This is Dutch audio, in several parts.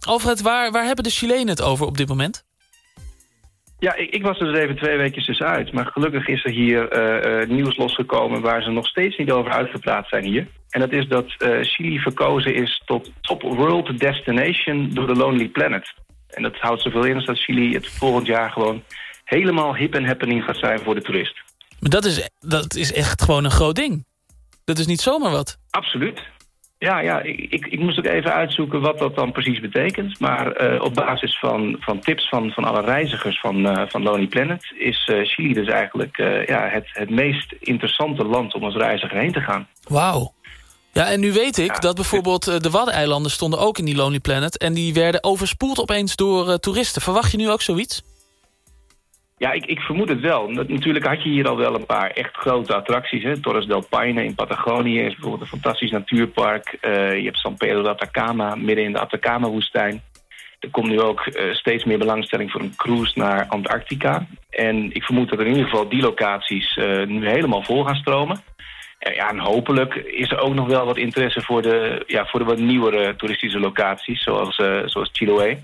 Alfred, waar, waar hebben de Chilenen het over op dit moment? Ja, ik, ik was er dus even twee weken tussenuit. Maar gelukkig is er hier eh, eh, nieuws losgekomen... waar ze nog steeds niet over uitgepraat zijn hier. En dat is dat eh, Chili verkozen is tot top world destination door de Lonely Planet. En dat houdt zoveel in als dat Chili het volgend jaar gewoon... helemaal hip en happening gaat zijn voor de toerist. Maar dat is, dat is echt gewoon een groot ding. Dat is niet zomaar wat. Absoluut. Ja, ja ik, ik, ik moest ook even uitzoeken wat dat dan precies betekent. Maar eh, op basis van, van tips van, van alle reizigers van, eh, van Lonely Planet... is eh, Chili dus eigenlijk ja, het, het meest interessante land om als reiziger heen te gaan. Wauw. Ja, en nu weet ik Ja. dat bijvoorbeeld de Waddeneilanden stonden ook in die Lonely Planet... en die werden overspoeld opeens door toeristen. Verwacht je nu ook zoiets? Ja, ik, ik vermoed het wel. Natuurlijk had je hier al wel een paar echt grote attracties. Hè. Torres del Paine in Patagonië is bijvoorbeeld een fantastisch natuurpark. Eh, je hebt San Pedro de Atacama, midden in de Atacama-woestijn. Er komt nu ook eh, steeds meer belangstelling voor een cruise naar Antarctica. En ik vermoed dat in ieder geval die locaties eh, nu helemaal vol gaan stromen. En, ja, en hopelijk is er ook nog wel wat interesse voor de, ja, voor de wat nieuwere toeristische locaties, zoals, zoals Chiloé.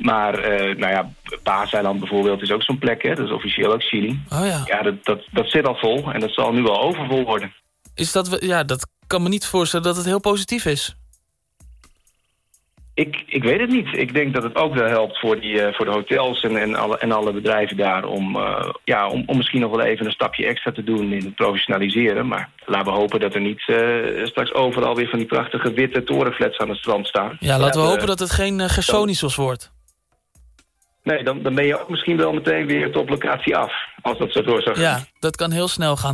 Maar eh, nou ja, Paaseiland bijvoorbeeld is ook zo'n plek, hè? dat is officieel ook Chili. Oh ja. Ja, dat, dat, dat zit al vol en dat zal nu wel overvol worden. Is dat, ja, dat kan me niet voorstellen dat het heel positief is. Ik, ik weet het niet. Ik denk dat het ook wel helpt voor, die, eh, voor de hotels en, en, alle, en alle bedrijven daar... Om, eh, ja, om, om misschien nog wel even een stapje extra te doen in het professionaliseren. Maar laten we hopen dat er niet straks overal weer van die prachtige witte torenflats aan het strand staan. Ja, laten we hopen dat het geen uh, Gersonisos wordt. Nee, dan, dan ben je ook misschien wel meteen weer top locatie af. Als dat zo door zou gaan. Ja, dat kan heel snel gaan.